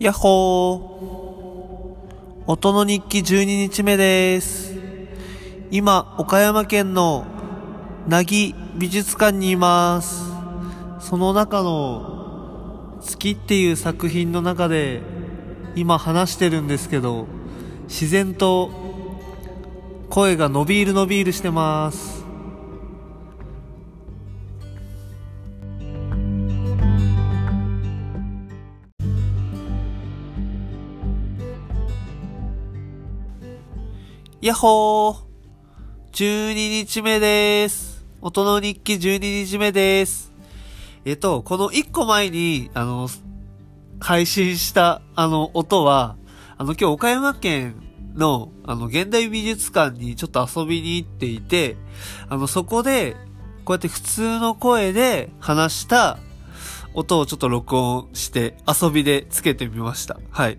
やっほー音の日記12日目です。今、岡山県のなぎ美術館にいます。その中の月っていう作品の中で今話してるんですけど、自然と声が伸びる伸びるしてます。やっほー !12 日目です。音の日記12日目です。えっと、この1個前に、あの、配信した、あの、音は、あの、今日岡山県の、あの、現代美術館にちょっと遊びに行っていて、あの、そこで、こうやって普通の声で話した音をちょっと録音して遊びでつけてみました。はい。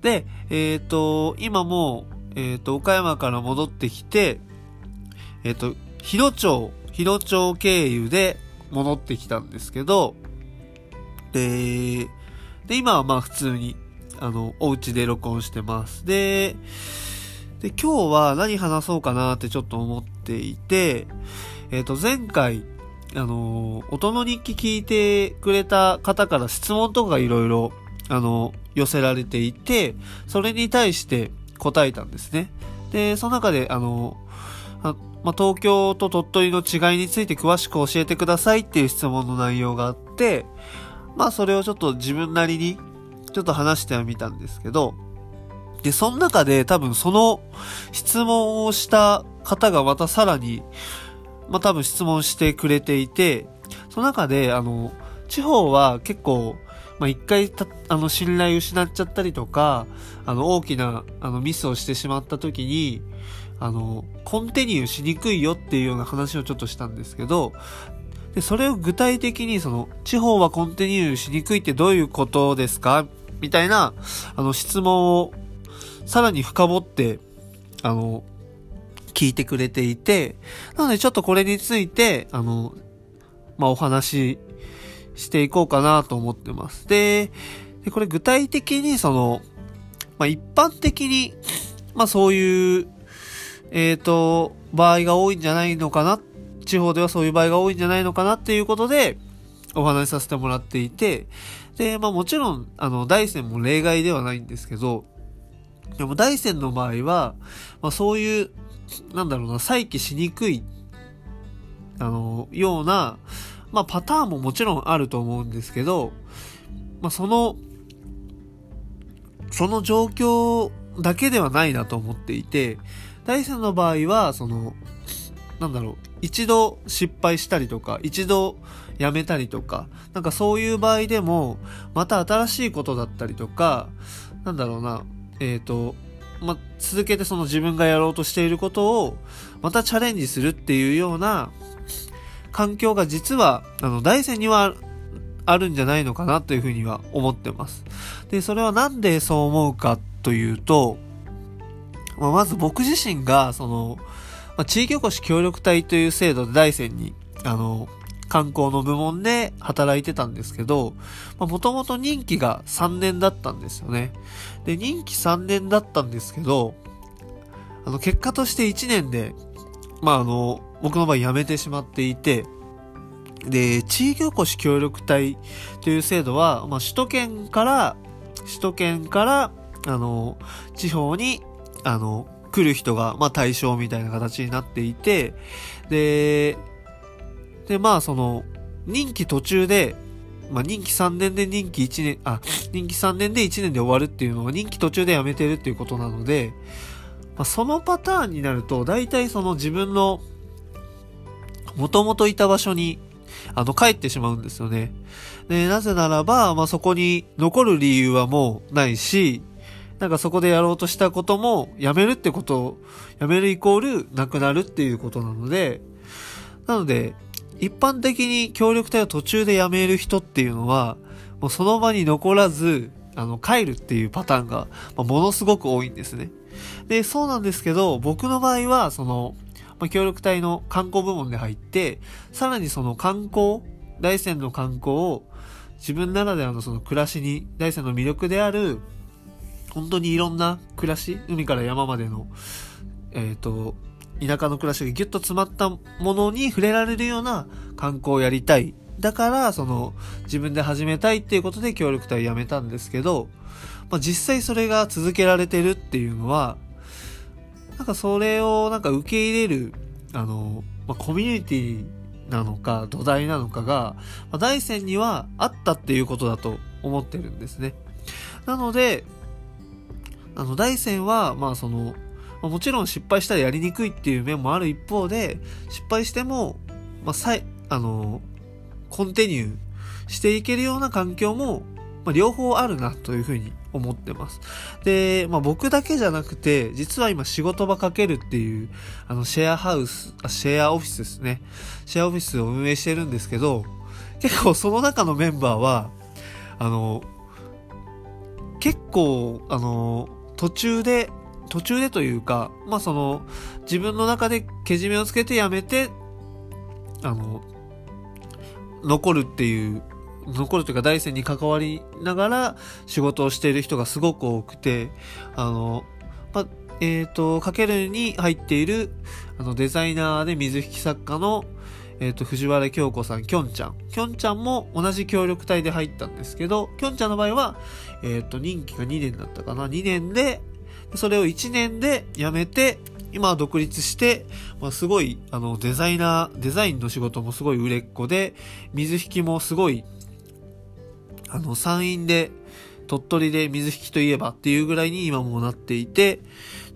で、えっ、と、今も、えっ、と、岡山から戻ってきて、えっ、と、日野町、日野町経由で戻ってきたんですけど、で、で、今はまあ普通に、あの、お家で録音してます。で、で、今日は何話そうかなってちょっと思っていて、えっ、と、前回、あの、音の日記聞いてくれた方から質問とかいろいろ、あの、寄せられていて、それに対して答えたんですね。で、その中で、あの、あまあ、東京と鳥取の違いについて詳しく教えてくださいっていう質問の内容があって、まあ、それをちょっと自分なりに、ちょっと話してはみたんですけど、で、その中で多分その質問をした方がまたさらに、まあ、多分質問してくれていて、その中で、あの、地方は結構、まあ、一回た、あの、信頼失っちゃったりとか、あの、大きな、あの、ミスをしてしまった時に、あの、コンティニューしにくいよっていうような話をちょっとしたんですけど、で、それを具体的にその、地方はコンティニューしにくいってどういうことですか？みたいな、あの、質問を、さらに深掘って、あの、聞いてくれていて、なのでちょっとこれについて、あの、まあ、お話していこうかなと思ってます。で、でこれ具体的にその、まあ、一般的に、まあ、そういう、えっ、と、場合が多いんじゃないのかな、地方ではそういう場合が多いんじゃないのかなっていうことで、お話しさせてもらっていて、で、まあもちろん、あの、大山も例外ではないんですけど、でも大山の場合は、まあそういう、なんだろうな、再起しにくい、あの、ような、まあパターンももちろんあると思うんですけど、まあその、その状況だけではないなと思っていて、大山の場合は、その、なんだろう、一度失敗したりとか、一度やめたりとか、なんかそういう場合でも、また新しいことだったりとか、なんだろうな、えっ、と、ま、続けてその自分がやろうとしていることを、またチャレンジするっていうような、環境が実は、あの、大山にはあるんじゃないのかなというふうには思ってます。で、それはなんでそう思うかというと、まあ、まず僕自身が、その、まあ、地域おこし協力隊という制度で大山に、あの、観光の部門で働いてたんですけど、もともと任期が3年だったんですよね。で、任期3年だったんですけど、あの、結果として1年で、まあ、あの、僕の場合辞めてしまっていて、で、地域おこし協力隊という制度は、まあ、首都圏から、首都圏から、あの、地方に、あの、来る人が、まあ、対象みたいな形になっていて、で、で、まあ、その、任期途中で、まあ、任期3年で任期1年、あ、任期3年で1年で終わるっていうのは任期途中で辞めてるっていうことなので、まあ、そのパターンになると、大体その自分の、元々いた場所に、あの、帰ってしまうんですよね。で、なぜならば、まあ、そこに残る理由はもうないし、なんかそこでやろうとしたことも、やめるってことを、やめるイコール、なくなるっていうことなので、なので、一般的に協力隊を途中で辞める人っていうのは、もうその場に残らず、あの、帰るっていうパターンが、ま、ものすごく多いんですね。で、そうなんですけど、僕の場合は、その、まあ、協力隊の観光部門で入って、さらにその観光、大山の観光を自分ならではのその暮らしに、大山の魅力である、本当にいろんな暮らし、海から山までの、えっ、と、田舎の暮らしがギュッと詰まったものに触れられるような観光をやりたい。だから、その、自分で始めたいっていうことで協力隊を辞めたんですけど、まあ、実際それが続けられてるっていうのは、なんかそれをなんか受け入れる、あの、まあ、コミュニティなのか、土台なのかが、まあ、大山にはあったっていうことだと思ってるんですね。なので、あの、大山は、まあその、まあ、もちろん失敗したらやりにくいっていう面もある一方で、失敗しても、まあ、さい、あの、コンティニューしていけるような環境も、まあ、両方あるなというふうに思ってます。で、まあ僕だけじゃなくて、実は今仕事場かけるっていう、あのシェアハウス、あ、シェアオフィスですね。シェアオフィスを運営してるんですけど、結構その中のメンバーは、あの、結構、あの、途中で、途中でというか、まあその、自分の中でけじめをつけてやめて、あの、残るっていう残るというか大山に関わりながら仕事をしている人がすごく多くて、あの、ま、えっ、ー、と、かけるに入っている、あの、デザイナーで水引作家の、え、ー、と、藤原京子さん、きょんちゃん。きょんちゃんも同じ協力隊で入ったんですけど、きょんちゃんの場合は、えっ、ー、と、任期が2年だったかな。2年で、それを1年で辞めて、今は独立して、まあ、すごい、あの、デザイナー、デザインの仕事もすごい売れっ子で、水引きもすごい、あの、山陰で、鳥取で水引きといえばっていうぐらいに今もなっていて、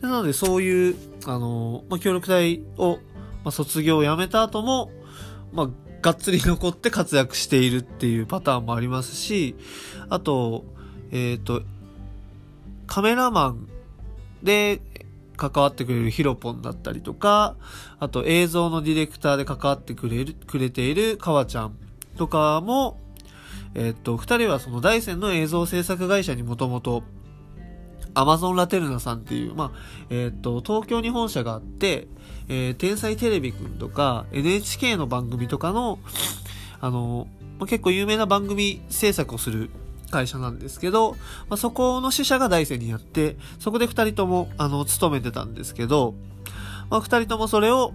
なのでそういう、あの、まあ、協力隊を、まあ、卒業をやめた後も、まあ、がっつり残って活躍しているっていうパターンもありますし、あと、えっ、ー、と、カメラマンで関わってくれるヒロポンだったりとか、あと映像のディレクターで関わってくれる、くれているカワちゃんとかも、えっと、二人はその大山の映像制作会社にもともと、アマゾンラテルナさんっていう、まあ、えっと、東京に本社があって、えー、天才テレビくんとか、NHK の番組とかの、あの、まあ、結構有名な番組制作をする会社なんですけど、まあ、そこの支社が大山にあって、そこで二人とも、あの、勤めてたんですけど、まあ、二人ともそれを、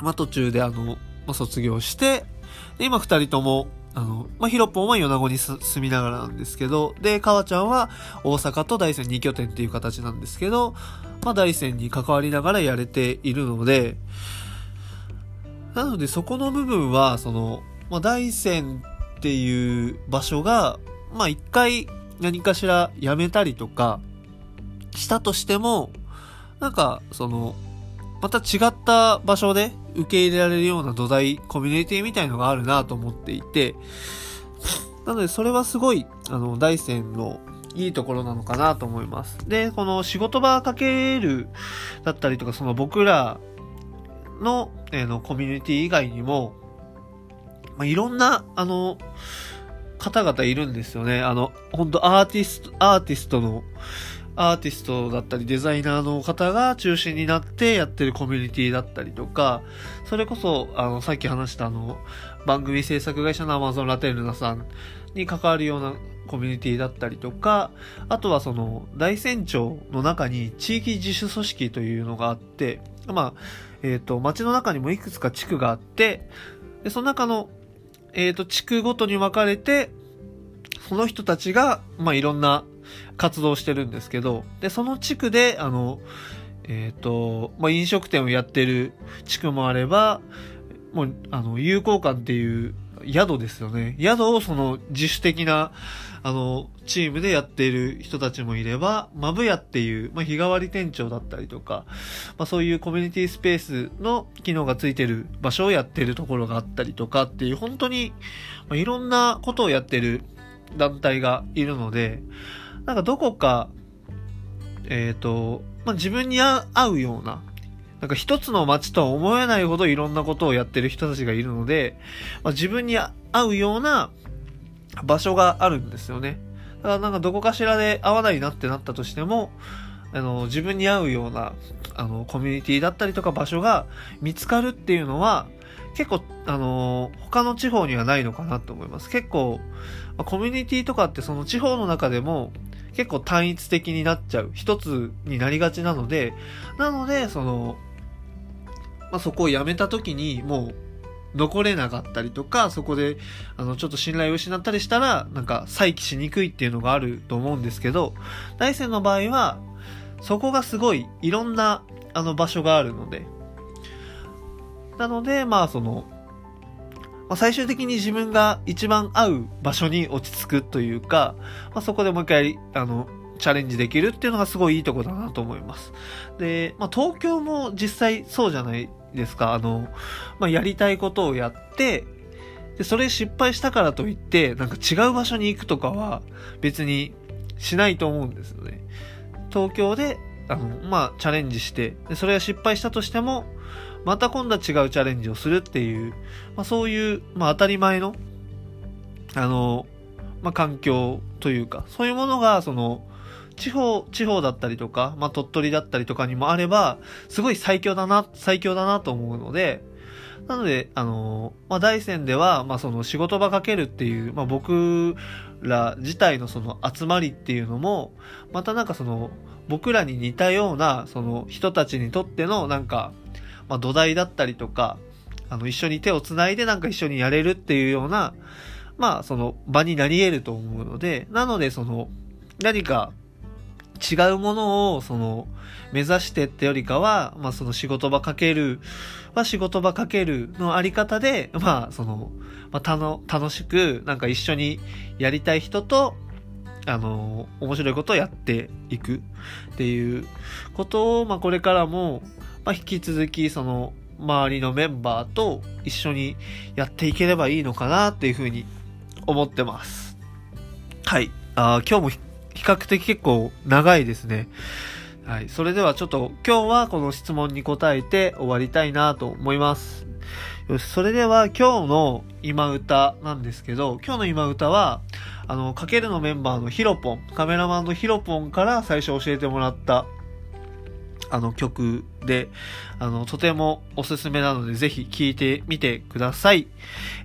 まあ、途中であの、まあ、卒業して、で、今二人とも、あの、まあ、ヒロポンは米子に住みながらなんですけど、で、川ちゃんは大阪と大山2拠点っていう形なんですけど、まあ、大山に関わりながらやれているので、なのでそこの部分は、その、まあ、大山っていう場所が、まあ、一回何かしらやめたりとか、したとしても、なんか、その、また違った場所で受け入れられるような土台、コミュニティみたいのがあるなと思っていて、なのでそれはすごい、あの、大山のいいところなのかなと思います。で、この仕事場かけるだったりとか、その僕らの、えー、のコミュニティ以外にも、まあ、いろんな、あの、方々いるんですよね。あの、本当アーティスト、アーティストの、アーティストだったりデザイナーの方が中心になってやってるコミュニティだったりとか、それこそ、あの、さっき話したあの、番組制作会社の Amazon ラテルナさんに関わるようなコミュニティだったりとか、あとはその、大船長の中に地域自主組織というのがあって、まあ、えっ、ー、と、街の中にもいくつか地区があって、で、その中の、えっ、ー、と、地区ごとに分かれて、その人たちが、まあ、いろんな活動してるんですけど、で、その地区で、あの、えっ、ー、と、まあ、飲食店をやってる地区もあれば、もう、あの、友好館っていう宿ですよね。宿をその自主的な、あの、チームでやっている人たちもいれば、マブヤっていう、まあ、日替わり店長だったりとか、まあ、そういうコミュニティスペースの機能がついてる場所をやってるところがあったりとかっていう、本当に、まあ、いろんなことをやってる団体がいるので、なんかどこか、えっ、ー、と、まあ、自分に合うような、なんか一つの街とは思えないほどいろんなことをやってる人たちがいるので、まあ、自分に合うような場所があるんですよね。だからなんかどこかしらで合わないなってなったとしても、あの、自分に合うような、あの、コミュニティだったりとか場所が見つかるっていうのは、結構、あの他の地方にはないのかなと思います。結構、コミュニティとかってその地方の中でも結構単一的になっちゃう。一つになりがちなので、なので、その、まあ、そこを辞めた時にもう残れなかったりとか、そこで、あの、ちょっと信頼を失ったりしたら、なんか再起しにくいっていうのがあると思うんですけど、大山の場合は、そこがすごいいろんな、あの、場所があるので、なので、まあ、その、まあ、最終的に自分が一番合う場所に落ち着くというか、まあ、そこでもう一回、あの、チャレンジできるっていうのがすごいいいとこだなと思います。で、まあ、東京も実際そうじゃないですか。あの、まあ、やりたいことをやって、で、それ失敗したからといって、なんか違う場所に行くとかは別にしないと思うんですよね。東京で、あの、まあ、チャレンジして、で、それが失敗したとしても、また今度は違うチャレンジをするっていう、まあ、そういう、まあ、当たり前の、あの、まあ、環境というか、そういうものが、その、地方、地方だったりとか、まあ、鳥取だったりとかにもあれば、すごい最強だな、最強だなと思うので、なので、あの、まあ、大山では、まあ、その仕事場かけるっていう、まあ、僕ら自体のその集まりっていうのも、またなんかその、僕らに似たような、その人たちにとってのなんか、まあ、土台だったりとか、あの、一緒に手を繋いでなんか一緒にやれるっていうような、まあ、その場になり得ると思うので、なのでその、何か違うものを、その、目指してってよりかは、まあその仕事場かけるは仕事場かけるのあり方で、まあその、まあたの、楽しく、なんか一緒にやりたい人と、あの、面白いことをやっていくっていうことを、まあこれからも、まあ引き続きその、周りのメンバーと一緒にやっていければいいのかなっていうふうに思ってます。はい。あ今日も比較的結構長いですね。はい。それではちょっと今日はこの質問に答えて終わりたいなと思います。よし、それでは今日の今歌なんですけど、今日の今歌は、あの、かけるのメンバーのヒロポン、カメラマンのヒロポンから最初教えてもらったあの曲で、あの、とてもおすすめなのでぜひ聴いてみてください。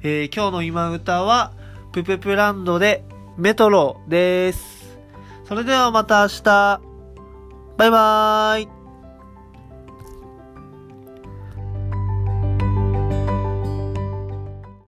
えー、今日の今歌は、プププランドでメトロです。それではまた明日。バイバーイ。